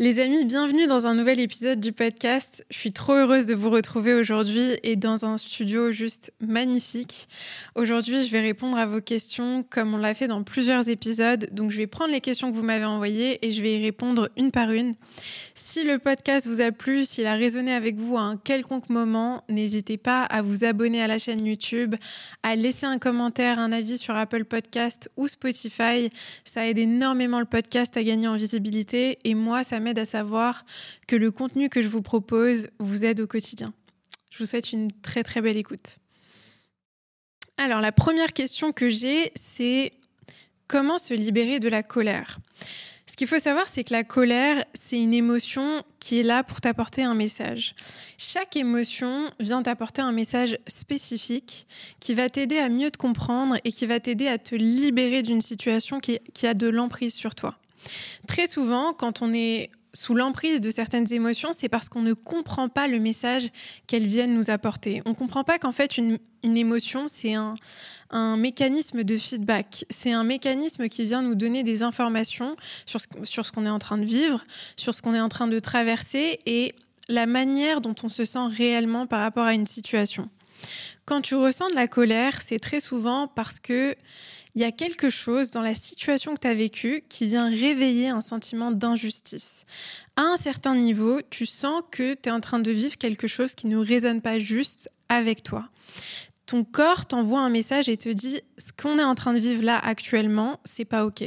Les amis, bienvenue dans un nouvel épisode du podcast. Je suis trop heureuse de vous retrouver aujourd'hui et dans un studio juste magnifique. Aujourd'hui, je vais répondre à vos questions comme on l'a fait dans plusieurs épisodes. Donc, je vais prendre les questions que vous m'avez envoyées et je vais y répondre une par une. Si le podcast vous a plu, s'il a résonné avec vous à un quelconque moment, n'hésitez pas à vous abonner à la chaîne YouTube, à laisser un commentaire, un avis sur Apple Podcast ou Spotify. Ça aide énormément le podcast à gagner en visibilité et moi, ça m'aide à savoir que le contenu que je vous propose vous aide au quotidien. Je vous souhaite une très très belle écoute. Alors la première question que j'ai, c'est comment se libérer de la colère? Ce qu'il faut savoir, c'est que la colère, c'est une émotion qui est là pour t'apporter un message. Chaque émotion vient t'apporter un message spécifique qui va t'aider à mieux te comprendre et qui va t'aider à te libérer d'une situation qui, qui a de l'emprise sur toi. Très souvent, quand on est sous l'emprise de certaines émotions, c'est parce qu'on ne comprend pas le message qu'elles viennent nous apporter. On ne comprend pas qu'en fait, une, émotion, c'est un, un, mécanisme de feedback. C'est un mécanisme qui vient nous donner des informations sur sur ce qu'on est en train de vivre, sur ce qu'on est en train de traverser et la manière dont on se sent réellement par rapport à une situation. Quand tu ressens de la colère, c'est très souvent parce que il y a quelque chose dans la situation que tu as vécue qui vient réveiller un sentiment d'injustice. À un certain niveau, tu sens que tu es en train de vivre quelque chose qui ne résonne pas juste avec toi. Ton corps t'envoie un message et te dit ce qu'on est en train de vivre là actuellement, c'est pas OK.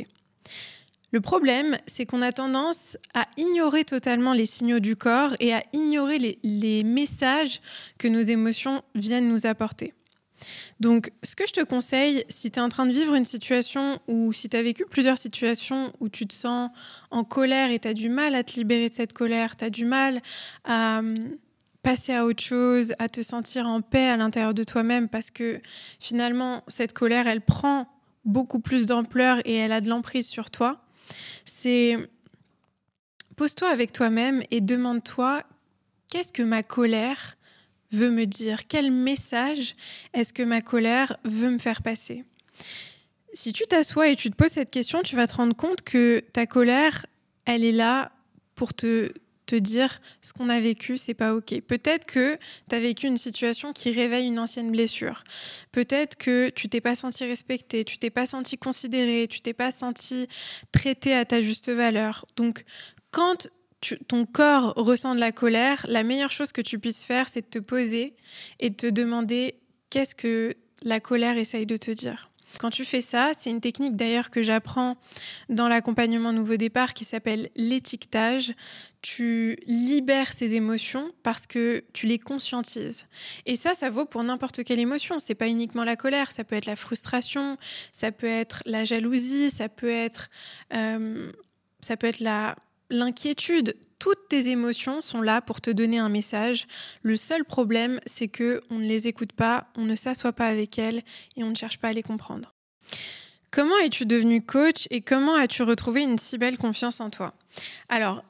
Le problème, c'est qu'on a tendance à ignorer totalement les signaux du corps et à ignorer les, les messages que nos émotions viennent nous apporter. Donc, ce que je te conseille, si tu es en train de vivre une situation ou si tu as vécu plusieurs situations où tu te sens en colère et tu as du mal à te libérer de cette colère, tu as du mal à hum, passer à autre chose, à te sentir en paix à l'intérieur de toi-même parce que finalement, cette colère, elle prend beaucoup plus d'ampleur et elle a de l'emprise sur toi, c'est pose-toi avec toi-même et demande-toi qu'est-ce que ma colère veut me dire Quel message est-ce que ma colère veut me faire passer Si tu t'assois et tu te poses cette question, tu vas te rendre compte que ta colère, elle est là pour te, te dire ce qu'on a vécu, c'est pas OK. Peut-être que tu as vécu une situation qui réveille une ancienne blessure. Peut-être que tu t'es pas senti respecté, tu t'es pas senti considéré, tu t'es pas senti traité à ta juste valeur. Donc quand ton corps ressent de la colère, la meilleure chose que tu puisses faire, c'est de te poser et de te demander qu'est-ce que la colère essaye de te dire. Quand tu fais ça, c'est une technique d'ailleurs que j'apprends dans l'accompagnement nouveau départ qui s'appelle l'étiquetage. Tu libères ces émotions parce que tu les conscientises. Et ça, ça vaut pour n'importe quelle émotion. C'est pas uniquement la colère, ça peut être la frustration, ça peut être la jalousie, ça peut être, euh, ça peut être la l'inquiétude, toutes tes émotions sont là pour te donner un message. Le seul problème, c'est que on ne les écoute pas, on ne s'assoit pas avec elles et on ne cherche pas à les comprendre. Comment es-tu devenu coach et comment as-tu retrouvé une si belle confiance en toi? Alors,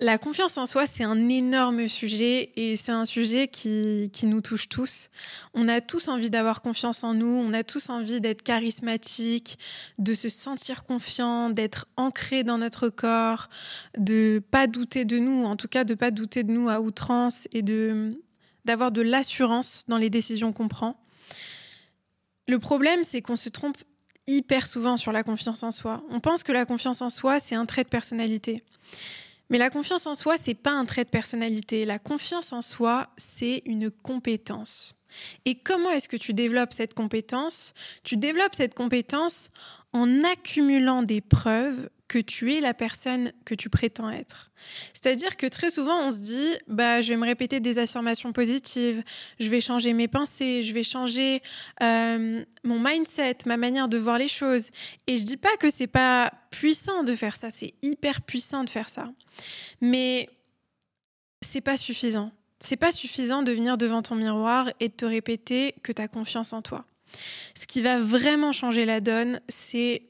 la confiance en soi, c'est un énorme sujet et c'est un sujet qui, nous touche tous. On a tous envie d'avoir confiance en nous, on a tous envie d'être charismatique, de se sentir confiant, d'être ancré dans notre corps, de pas douter de nous, en tout cas de pas douter de nous à outrance et de d'avoir de l'assurance dans les décisions qu'on prend. Le problème, c'est qu'on se trompe hyper souvent sur la confiance en soi. On pense que la confiance en soi, c'est un trait de personnalité. Mais la confiance en soi, c'est pas un trait de personnalité. La confiance en soi, c'est une compétence. Et comment est-ce que tu développes cette compétence? Tu développes cette compétence en accumulant des preuves que tu es la personne que tu prétends être. C'est-à-dire que très souvent, on se dit, bah, je vais me répéter des affirmations positives, je vais changer mes pensées, je vais changer euh, mon mindset, ma manière de voir les choses. Et je dis pas que c'est pas puissant de faire ça, c'est hyper puissant de faire ça. Mais c'est pas suffisant. C'est pas suffisant de venir devant ton miroir et de te répéter que tu as confiance en toi. Ce qui va vraiment changer la donne, c'est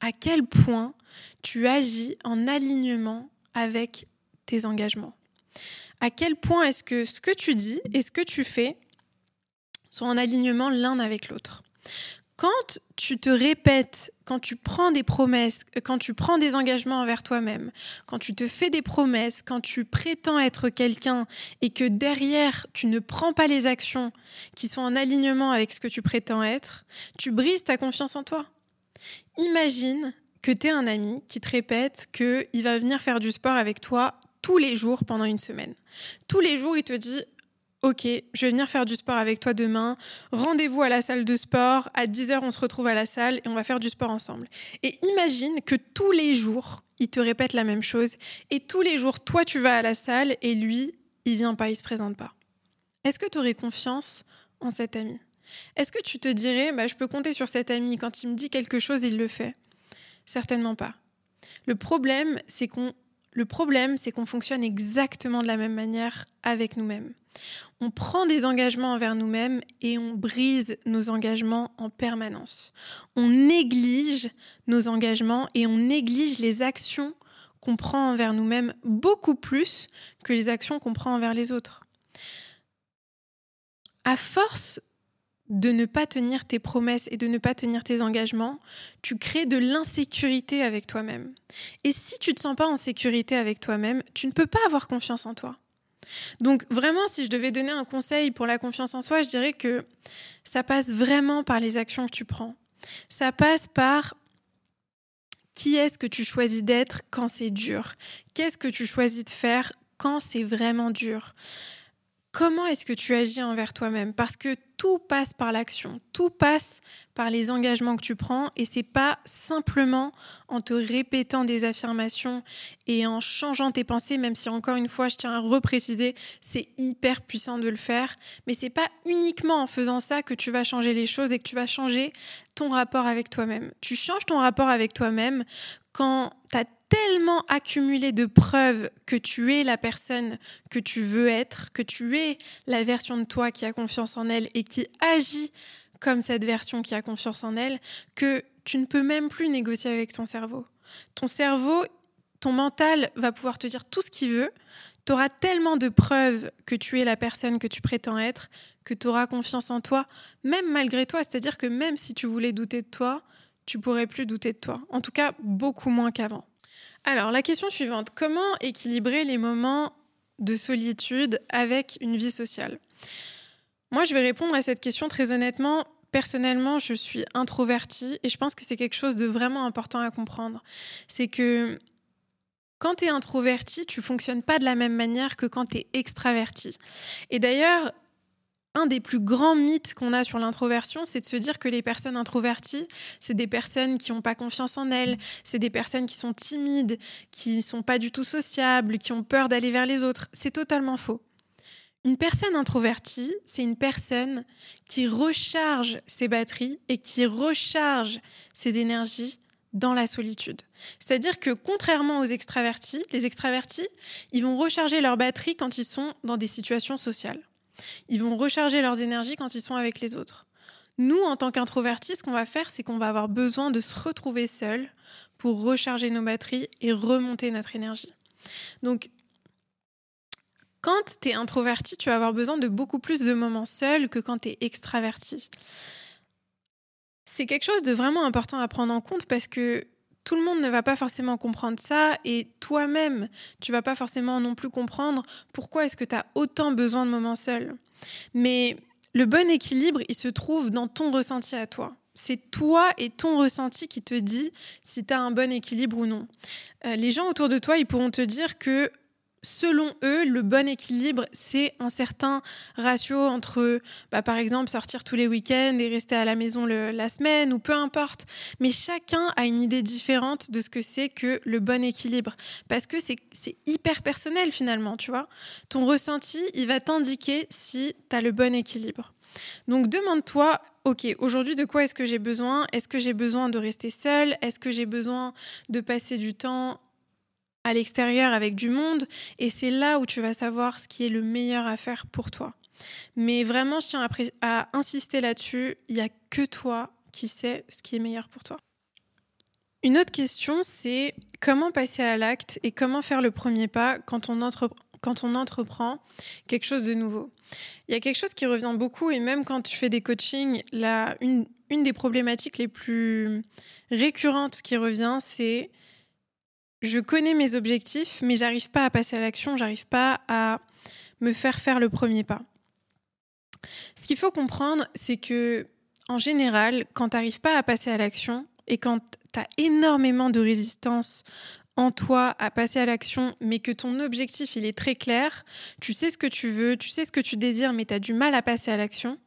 à quel point tu agis en alignement avec tes engagements. À quel point est-ce que ce que tu dis et ce que tu fais sont en alignement l'un avec l'autre. Quand tu te répètes, quand tu prends des promesses, euh, quand tu prends des engagements envers toi-même, quand tu te fais des promesses, quand tu prétends être quelqu'un et que derrière tu ne prends pas les actions qui sont en alignement avec ce que tu prétends être, tu brises ta confiance en toi. Imagine que tu es un ami qui te répète qu'il va venir faire du sport avec toi tous les jours pendant une semaine. Tous les jours, il te dit Ok, je vais venir faire du sport avec toi demain. Rendez-vous à la salle de sport. À 10h, on se retrouve à la salle et on va faire du sport ensemble. Et imagine que tous les jours, il te répète la même chose. Et tous les jours, toi, tu vas à la salle et lui, il vient pas, il se présente pas. Est-ce que tu aurais confiance en cet ami? Est-ce que tu te dirais, bah, je peux compter sur cet ami, quand il me dit quelque chose, il le fait? Certainement pas. Le problème, c'est qu'on le problème, c'est qu'on fonctionne exactement de la même manière avec nous-mêmes. On prend des engagements envers nous-mêmes et on brise nos engagements en permanence. On néglige nos engagements et on néglige les actions qu'on prend envers nous-mêmes beaucoup plus que les actions qu'on prend envers les autres. À force de ne pas tenir tes promesses et de ne pas tenir tes engagements, tu crées de l'insécurité avec toi-même. Et si tu ne te sens pas en sécurité avec toi-même, tu ne peux pas avoir confiance en toi. Donc vraiment, si je devais donner un conseil pour la confiance en soi, je dirais que ça passe vraiment par les actions que tu prends. Ça passe par qui est-ce que tu choisis d'être quand c'est dur? Qu'est-ce que tu choisis de faire quand c'est vraiment dur? Comment est-ce que tu agis envers toi-même? Parce que tout passe par l'action, tout passe par les engagements que tu prends et c'est pas simplement en te répétant des affirmations et en changeant tes pensées, même si encore une fois, je tiens à repréciser, c'est hyper puissant de le faire, mais c'est pas uniquement en faisant ça que tu vas changer les choses et que tu vas changer ton rapport avec toi-même. Tu changes ton rapport avec toi-même quand tu as tellement accumulé de preuves que tu es la personne que tu veux être, que tu es la version de toi qui a confiance en elle et qui agit comme cette version qui a confiance en elle, que tu ne peux même plus négocier avec ton cerveau. Ton cerveau, ton mental va pouvoir te dire tout ce qu'il veut. Tu auras tellement de preuves que tu es la personne que tu prétends être, que tu auras confiance en toi, même malgré toi. C'est-à-dire que même si tu voulais douter de toi, tu pourrais plus douter de toi. En tout cas, beaucoup moins qu'avant. Alors, la question suivante, comment équilibrer les moments de solitude avec une vie sociale? Moi, je vais répondre à cette question très honnêtement. Personnellement, je suis introvertie et je pense que c'est quelque chose de vraiment important à comprendre. C'est que quand tu es introverti, tu fonctionnes pas de la même manière que quand tu es extraverti. Et d'ailleurs, un des plus grands mythes qu'on a sur l'introversion, c'est de se dire que les personnes introverties, c'est des personnes qui n'ont pas confiance en elles, c'est des personnes qui sont timides, qui sont pas du tout sociables, qui ont peur d'aller vers les autres. C'est totalement faux. Une personne introvertie, c'est une personne qui recharge ses batteries et qui recharge ses énergies dans la solitude. C'est-à-dire que contrairement aux extravertis, les extravertis, ils vont recharger leurs batteries quand ils sont dans des situations sociales. Ils vont recharger leurs énergies quand ils sont avec les autres. Nous, en tant qu'introvertis, ce qu'on va faire, c'est qu'on va avoir besoin de se retrouver seuls pour recharger nos batteries et remonter notre énergie. Donc, quand tu es introverti, tu vas avoir besoin de beaucoup plus de moments seuls que quand tu es extraverti. C'est quelque chose de vraiment important à prendre en compte parce que tout le monde ne va pas forcément comprendre ça et toi-même, tu vas pas forcément non plus comprendre pourquoi est-ce que tu as autant besoin de moments seuls. Mais le bon équilibre, il se trouve dans ton ressenti à toi. C'est toi et ton ressenti qui te dit si tu as un bon équilibre ou non. Euh, les gens autour de toi, ils pourront te dire que selon eux, le bon équilibre, c'est un certain ratio entre, bah, par exemple, sortir tous les week-ends et rester à la maison la semaine, ou peu importe. Mais chacun a une idée différente de ce que c'est que le bon équilibre. Parce que c'est hyper personnel finalement, tu vois. Ton ressenti, il va t'indiquer si tu as le bon équilibre. Donc demande-toi, ok, aujourd'hui de quoi est-ce que j'ai besoin? Est-ce que j'ai besoin de rester seule? Est-ce que j'ai besoin de passer du temps à l'extérieur avec du monde et c'est là où tu vas savoir ce qui est le meilleur à faire pour toi. Mais vraiment, je tiens à, insister là-dessus, il n'y a que toi qui sais ce qui est meilleur pour toi. Une autre question, c'est comment passer à l'acte et comment faire le premier pas quand on, quand on entreprend quelque chose de nouveau? Il y a quelque chose qui revient beaucoup, et même quand je fais des coachings, une, une des problématiques les plus récurrentes qui revient, c'est je connais mes objectifs, mais j'arrive pas à passer à l'action, j'arrive pas à me faire faire le premier pas. Ce qu'il faut comprendre, c'est que en général, quand tu n'arrives pas à passer à l'action et quand tu as énormément de résistance en toi à passer à l'action, mais que ton objectif, il est très clair, tu sais ce que tu veux, tu sais ce que tu désires, mais tu as du mal à passer à l'action,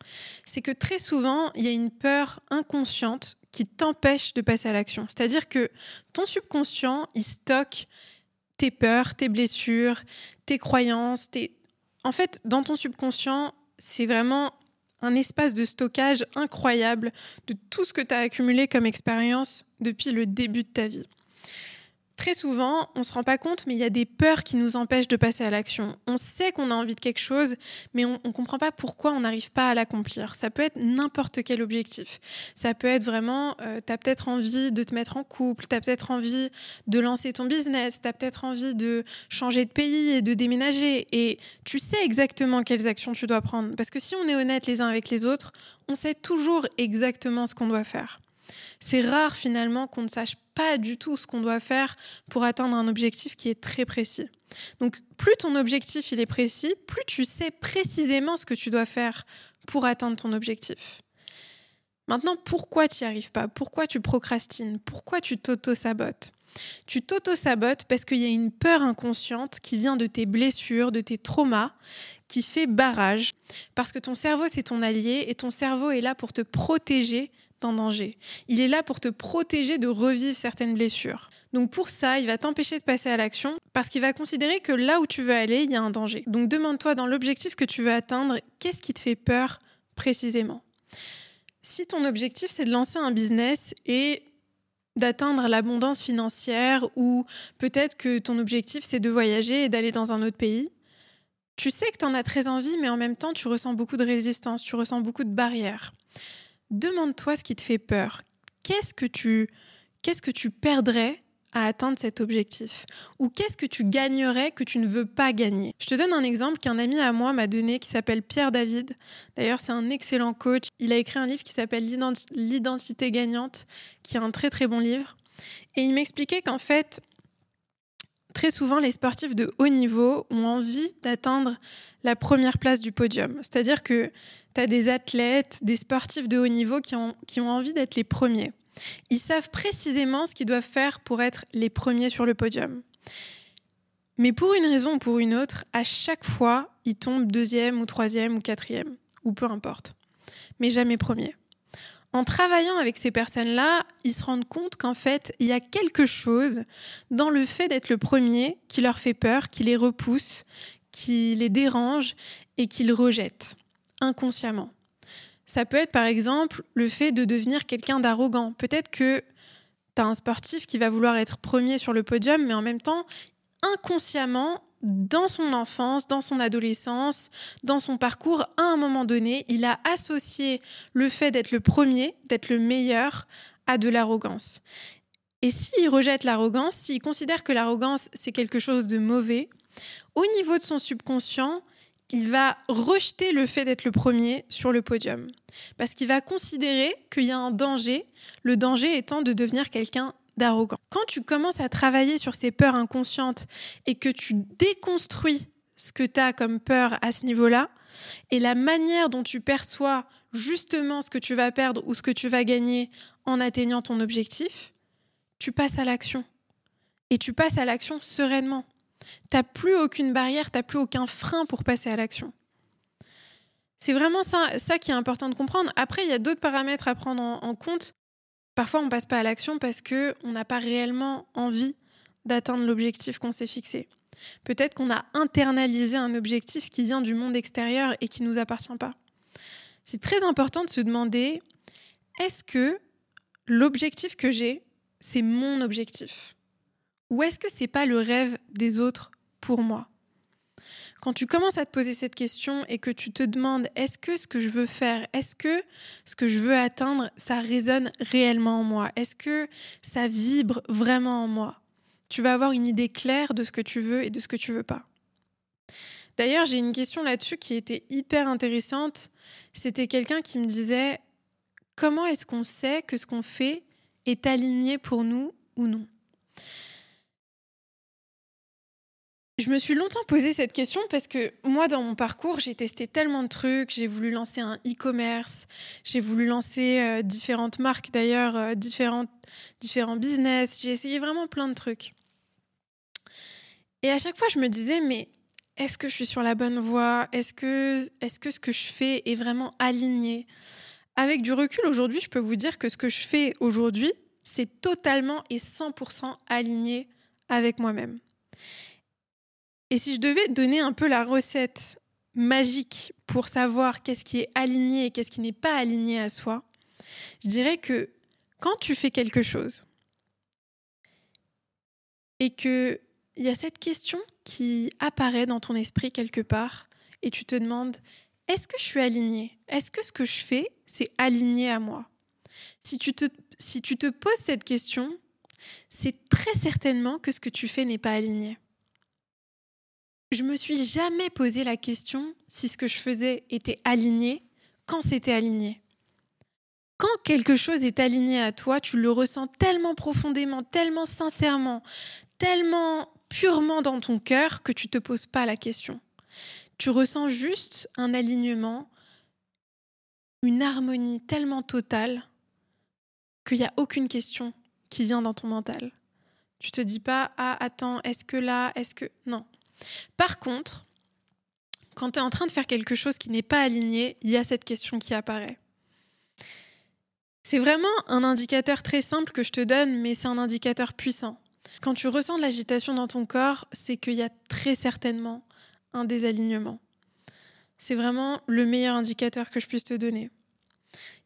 c'est que très souvent, il y a une peur inconsciente qui t'empêche de passer à l'action. C'est-à-dire que ton subconscient, il stocke tes peurs, tes blessures, tes croyances, tes... En fait, dans ton subconscient, c'est vraiment un espace de stockage incroyable de tout ce que tu as accumulé comme expérience depuis le début de ta vie. Très souvent, on ne se rend pas compte, mais il y a des peurs qui nous empêchent de passer à l'action. On sait qu'on a envie de quelque chose, mais on ne comprend pas pourquoi on n'arrive pas à l'accomplir. Ça peut être n'importe quel objectif. Ça peut être vraiment, euh, tu as peut-être envie de te mettre en couple, tu as peut-être envie de lancer ton business, tu as peut-être envie de changer de pays et de déménager. Et tu sais exactement quelles actions tu dois prendre. Parce que si on est honnête les uns avec les autres, on sait toujours exactement ce qu'on doit faire c'est rare finalement qu'on ne sache pas du tout ce qu'on doit faire pour atteindre un objectif qui est très précis. Donc plus ton objectif il est précis, plus tu sais précisément ce que tu dois faire pour atteindre ton objectif. Maintenant, pourquoi tu n'y arrives pas? Pourquoi tu procrastines? Pourquoi tu t'auto-sabotes? Tu t'auto-sabotes parce qu'il y a une peur inconsciente qui vient de tes blessures, de tes traumas, qui fait barrage. Parce que ton cerveau, c'est ton allié et ton cerveau est là pour te protéger en danger. Il est là pour te protéger de revivre certaines blessures. Donc pour ça, il va t'empêcher de passer à l'action parce qu'il va considérer que là où tu veux aller, il y a un danger. Donc demande-toi dans l'objectif que tu veux atteindre, qu'est-ce qui te fait peur précisément? Si ton objectif c'est de lancer un business et d'atteindre l'abondance financière ou peut-être que ton objectif c'est de voyager et d'aller dans un autre pays, tu sais que tu en as très envie mais en même temps tu ressens beaucoup de résistance, tu ressens beaucoup de barrières demande-toi ce qui te fait peur. Qu'est-ce que tu, qu'est-ce que tu perdrais à atteindre cet objectif? Ou qu'est-ce que tu gagnerais que tu ne veux pas gagner? Je te donne un exemple qu'un ami à moi m'a donné qui s'appelle Pierre David. D'ailleurs, c'est un excellent coach. Il a écrit un livre qui s'appelle L'identité gagnante, qui est un très très bon livre. Et il m'expliquait qu'en fait, très souvent, les sportifs de haut niveau ont envie d'atteindre la première place du podium. C'est-à-dire que tu as des athlètes, des sportifs de haut niveau qui ont, qui ont envie d'être les premiers. Ils savent précisément ce qu'ils doivent faire pour être les premiers sur le podium. Mais pour une raison ou pour une autre, à chaque fois, ils tombent deuxième ou troisième ou quatrième, ou peu importe. Mais jamais premier. En travaillant avec ces personnes-là, ils se rendent compte qu'en fait, il y a quelque chose dans le fait d'être le premier qui leur fait peur, qui les repousse, qui les dérange et qui les rejette inconsciemment. Ça peut être par exemple le fait de devenir quelqu'un d'arrogant. Peut-être que tu as un sportif qui va vouloir être premier sur le podium, mais en même temps, inconsciemment, dans son enfance, dans son adolescence, dans son parcours, à un moment donné, il a associé le fait d'être le premier, d'être le meilleur, à de l'arrogance. Et s'il rejette l'arrogance, s'il considère que l'arrogance, c'est quelque chose de mauvais, au niveau de son subconscient, il va rejeter le fait d'être le premier sur le podium. Parce qu'il va considérer qu'il y a un danger, le danger étant de devenir quelqu'un d'arrogant. Quand tu commences à travailler sur ces peurs inconscientes et que tu déconstruis ce que tu as comme peur à ce niveau-là, et la manière dont tu perçois justement ce que tu vas perdre ou ce que tu vas gagner en atteignant ton objectif, tu passes à l'action. Et tu passes à l'action sereinement t'as plus aucune barrière, t'as plus aucun frein pour passer à l'action. C'est vraiment ça, ça qui est important de comprendre. Après, il y a d'autres paramètres à prendre en, compte. Parfois, on passe pas à l'action parce que on n'a pas réellement envie d'atteindre l'objectif qu'on s'est fixé. Peut-être qu'on a internalisé un objectif qui vient du monde extérieur et qui ne nous appartient pas. C'est très important de se demander est-ce que l'objectif que j'ai, c'est mon objectif? Ou est-ce que c'est pas le rêve des autres pour moi? Quand tu commences à te poser cette question et que tu te demandes est-ce que ce que je veux faire, est-ce que ce que je veux atteindre, ça résonne réellement en moi? Est-ce que ça vibre vraiment en moi? Tu vas avoir une idée claire de ce que tu veux et de ce que tu veux pas. D'ailleurs, j'ai une question là-dessus qui était hyper intéressante. C'était quelqu'un qui me disait comment est-ce qu'on sait que ce qu'on fait est aligné pour nous ou non? Je me suis longtemps posé cette question parce que moi, dans mon parcours, j'ai testé tellement de trucs. J'ai voulu lancer un e-commerce, j'ai voulu lancer euh, différentes marques d'ailleurs, euh, différents business. J'ai essayé vraiment plein de trucs. Et à chaque fois, je me disais, mais est-ce que je suis sur la bonne voie? Est-ce que, est que ce que je fais est vraiment aligné? Avec du recul aujourd'hui, je peux vous dire que ce que je fais aujourd'hui, c'est totalement et 100% aligné avec moi-même. Et si je devais donner un peu la recette magique pour savoir qu'est-ce qui est aligné et qu'est-ce qui n'est pas aligné à soi, je dirais que quand tu fais quelque chose et que il y a cette question qui apparaît dans ton esprit quelque part et tu te demandes est-ce que je suis aligné Est-ce que ce que je fais, c'est aligné à moi? Si tu, te, si tu te poses cette question, c'est très certainement que ce que tu fais n'est pas aligné je me suis jamais posé la question si ce que je faisais était aligné quand c'était aligné. Quand quelque chose est aligné à toi, tu le ressens tellement profondément, tellement sincèrement, tellement purement dans ton cœur que tu ne te poses pas la question. Tu ressens juste un alignement, une harmonie tellement totale qu'il n'y a aucune question qui vient dans ton mental. Tu te dis pas ah attends, est-ce que là, est-ce que non. Par contre, quand tu es en train de faire quelque chose qui n'est pas aligné, il y a cette question qui apparaît. C'est vraiment un indicateur très simple que je te donne, mais c'est un indicateur puissant. Quand tu ressens de l'agitation dans ton corps, c'est qu'il y a très certainement un désalignement. C'est vraiment le meilleur indicateur que je puisse te donner.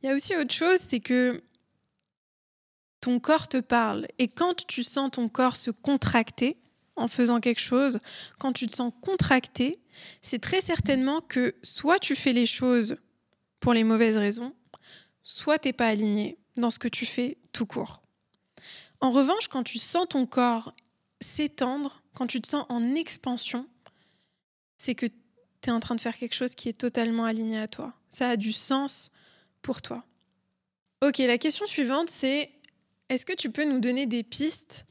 Il y a aussi autre chose, c'est que ton corps te parle. Et quand tu sens ton corps se contracter, en faisant quelque chose, quand tu te sens contracté, c'est très certainement que soit tu fais les choses pour les mauvaises raisons, soit tu n'es pas aligné dans ce que tu fais tout court. En revanche, quand tu sens ton corps s'étendre, quand tu te sens en expansion, c'est que tu es en train de faire quelque chose qui est totalement aligné à toi. Ça a du sens pour toi. Ok, la question suivante, c'est est-ce que tu peux nous donner des pistes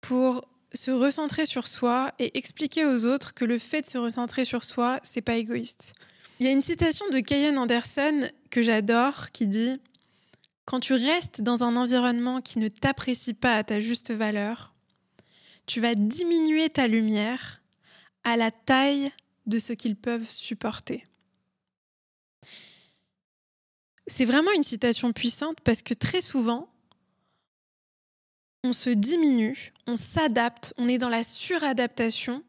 pour se recentrer sur soi et expliquer aux autres que le fait de se recentrer sur soi, c'est pas égoïste. Il y a une citation de Kayen Anderson que j'adore qui dit Quand tu restes dans un environnement qui ne t'apprécie pas à ta juste valeur, tu vas diminuer ta lumière à la taille de ce qu'ils peuvent supporter. C'est vraiment une citation puissante parce que très souvent, on se diminue, on s'adapte, on est dans la suradaptation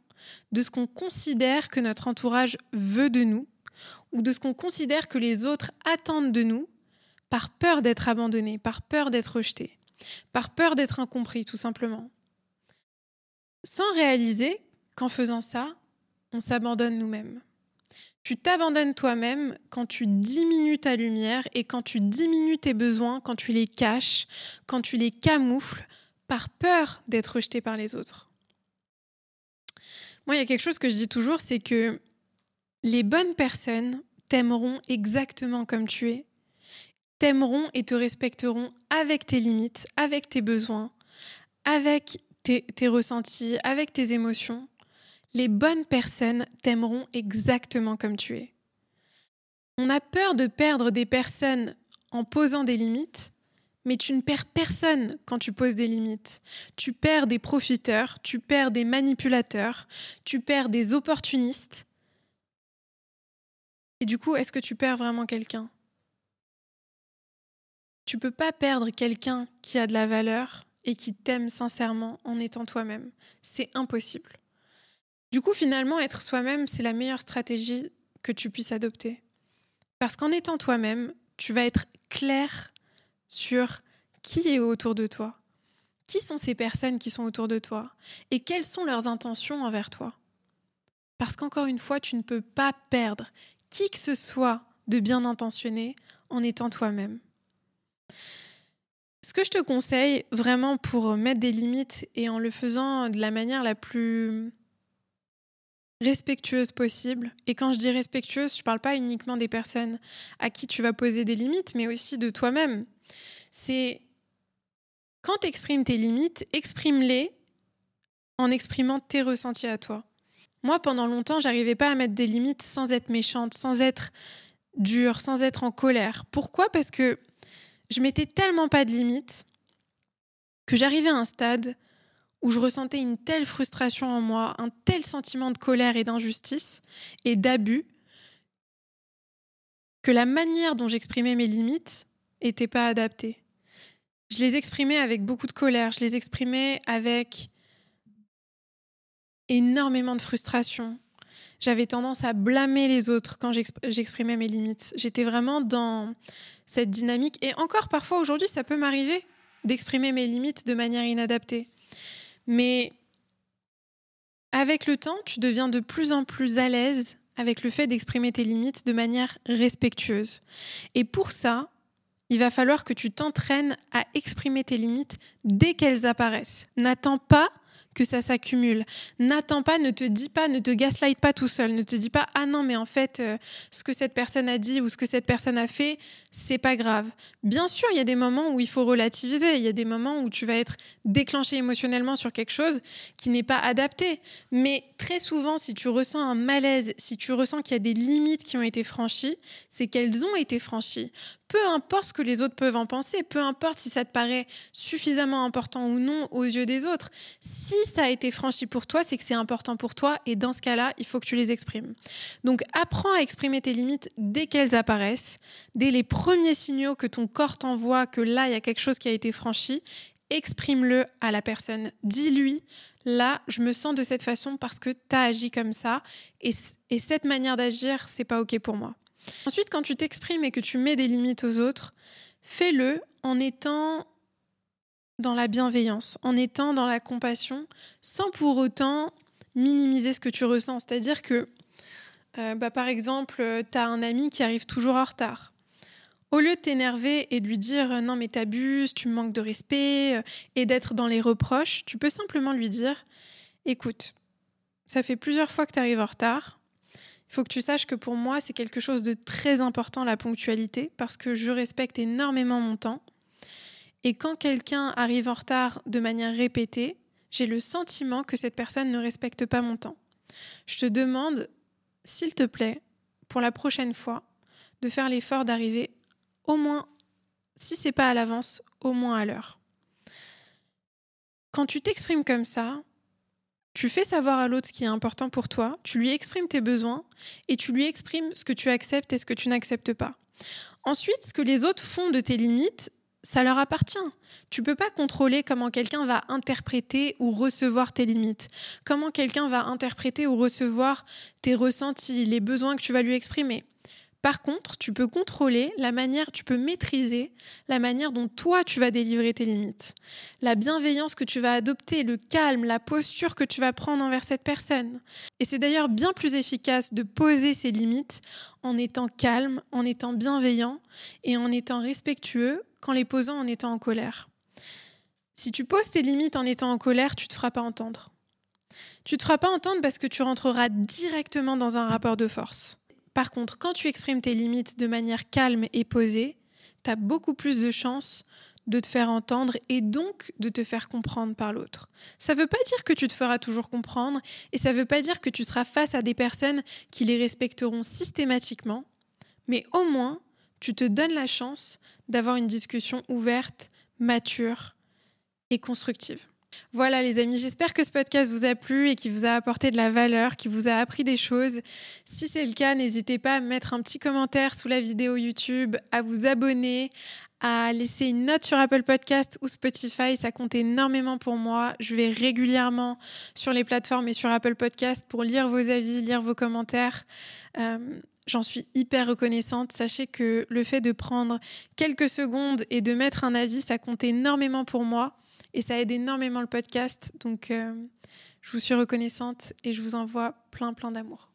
de ce qu'on considère que notre entourage veut de nous ou de ce qu'on considère que les autres attendent de nous par peur d'être abandonné, par peur d'être rejeté, par peur d'être incompris tout simplement. Sans réaliser qu'en faisant ça, on s'abandonne nous-mêmes. Tu t'abandonnes toi-même quand tu diminues ta lumière et quand tu diminues tes besoins, quand tu les caches, quand tu les camoufles par peur d'être rejeté par les autres. Moi, il y a quelque chose que je dis toujours, c'est que les bonnes personnes t'aimeront exactement comme tu es, t'aimeront et te respecteront avec tes limites, avec tes besoins, avec tes, ressentis, avec tes émotions. Les bonnes personnes t'aimeront exactement comme tu es. On a peur de perdre des personnes en posant des limites, mais tu ne perds personne quand tu poses des limites. Tu perds des profiteurs, tu perds des manipulateurs, tu perds des opportunistes. Et du coup, est-ce que tu perds vraiment quelqu'un? Tu peux pas perdre quelqu'un qui a de la valeur et qui t'aime sincèrement en étant toi-même. C'est impossible. Du coup, finalement, être soi-même, c'est la meilleure stratégie que tu puisses adopter. Parce qu'en étant toi-même, tu vas être clair sur qui est autour de toi, qui sont ces personnes qui sont autour de toi? Et quelles sont leurs intentions envers toi? Parce qu'encore une fois, tu ne peux pas perdre qui que ce soit de bien intentionné en étant toi-même. Ce que je te conseille vraiment pour mettre des limites et en le faisant de la manière la plus respectueuse possible. Et quand je dis respectueuse, je ne parle pas uniquement des personnes à qui tu vas poser des limites, mais aussi de toi-même. C'est quand tu exprimes tes limites, exprime-les en exprimant tes ressentis à toi. Moi, pendant longtemps, j'arrivais pas à mettre des limites sans être méchante, sans être dure, sans être en colère. Pourquoi? Parce que je mettais tellement pas de limites que j'arrivais à un stade où je ressentais une telle frustration en moi, un tel sentiment de colère et d'injustice et d'abus, que la manière dont j'exprimais mes limites n'était pas adaptée. Je les exprimais avec beaucoup de colère, je les exprimais avec énormément de frustration. J'avais tendance à blâmer les autres quand j'exprimais mes limites. J'étais vraiment dans cette dynamique. Et encore parfois aujourd'hui, ça peut m'arriver d'exprimer mes limites de manière inadaptée. Mais avec le temps, tu deviens de plus en plus à l'aise avec le fait d'exprimer tes limites de manière respectueuse. Et pour ça, il va falloir que tu t'entraînes à exprimer tes limites dès qu'elles apparaissent. N'attends pas que ça s'accumule. N'attends pas, ne te dis pas, ne te gaslight pas tout seul. Ne te dis pas, ah non, mais en fait, euh, ce que cette personne a dit ou ce que cette personne a fait, c'est pas grave. Bien sûr, il y a des moments où il faut relativiser. Il y a des moments où tu vas être déclenché émotionnellement sur quelque chose qui n'est pas adapté. Mais très souvent, si tu ressens un malaise, si tu ressens qu'il y a des limites qui ont été franchies, c'est qu'elles ont été franchies peu importe ce que les autres peuvent en penser, peu importe si ça te paraît suffisamment important ou non aux yeux des autres, si ça a été franchi pour toi, c'est que c'est important pour toi et dans ce cas-là, il faut que tu les exprimes. Donc apprends à exprimer tes limites dès qu'elles apparaissent, dès les premiers signaux que ton corps t'envoie que là, il y a quelque chose qui a été franchi, exprime-le à la personne. Dis-lui, là, je me sens de cette façon parce que tu as agi comme ça et, et cette manière d'agir, c'est pas OK pour moi. Ensuite, quand tu t'exprimes et que tu mets des limites aux autres, fais-le en étant dans la bienveillance, en étant dans la compassion, sans pour autant minimiser ce que tu ressens. C'est-à-dire que, euh, bah, par exemple, tu as un ami qui arrive toujours en retard. Au lieu de t'énerver et de lui dire non mais t'abuses, tu me manques de respect euh, et d'être dans les reproches, tu peux simplement lui dire écoute, ça fait plusieurs fois que tu arrives en retard, il faut que tu saches que pour moi, c'est quelque chose de très important, la ponctualité, parce que je respecte énormément mon temps. Et quand quelqu'un arrive en retard de manière répétée, j'ai le sentiment que cette personne ne respecte pas mon temps. Je te demande, s'il te plaît, pour la prochaine fois, de faire l'effort d'arriver au moins, si c'est pas à l'avance, au moins à l'heure. Quand tu t'exprimes comme ça, tu fais savoir à l'autre ce qui est important pour toi, tu lui exprimes tes besoins et tu lui exprimes ce que tu acceptes et ce que tu n'acceptes pas. Ensuite, ce que les autres font de tes limites, ça leur appartient. Tu peux pas contrôler comment quelqu'un va interpréter ou recevoir tes limites, comment quelqu'un va interpréter ou recevoir tes ressentis, les besoins que tu vas lui exprimer. Par contre, tu peux contrôler la manière, tu peux maîtriser la manière dont toi tu vas délivrer tes limites, la bienveillance que tu vas adopter, le calme, la posture que tu vas prendre envers cette personne. Et c'est d'ailleurs bien plus efficace de poser ces limites en étant calme, en étant bienveillant et en étant respectueux qu'en les posant en étant en colère. Si tu poses tes limites en étant en colère, tu te feras pas entendre. Tu te feras pas entendre parce que tu rentreras directement dans un rapport de force. Par contre, quand tu exprimes tes limites de manière calme et posée, tu as beaucoup plus de chances de te faire entendre et donc de te faire comprendre par l'autre. Ça ne veut pas dire que tu te feras toujours comprendre et ça ne veut pas dire que tu seras face à des personnes qui les respecteront systématiquement, mais au moins tu te donnes la chance d'avoir une discussion ouverte, mature et constructive. Voilà les amis, j'espère que ce podcast vous a plu et qu'il vous a apporté de la valeur, qu'il vous a appris des choses. Si c'est le cas, n'hésitez pas à mettre un petit commentaire sous la vidéo YouTube, à vous abonner, à laisser une note sur Apple Podcast ou Spotify. Ça compte énormément pour moi. Je vais régulièrement sur les plateformes et sur Apple Podcast pour lire vos avis, lire vos commentaires. Euh, j'en suis hyper reconnaissante. Sachez que le fait de prendre quelques secondes et de mettre un avis, ça compte énormément pour moi. Et ça aide énormément le podcast. Donc, euh, je vous suis reconnaissante et je vous envoie plein, plein d'amour.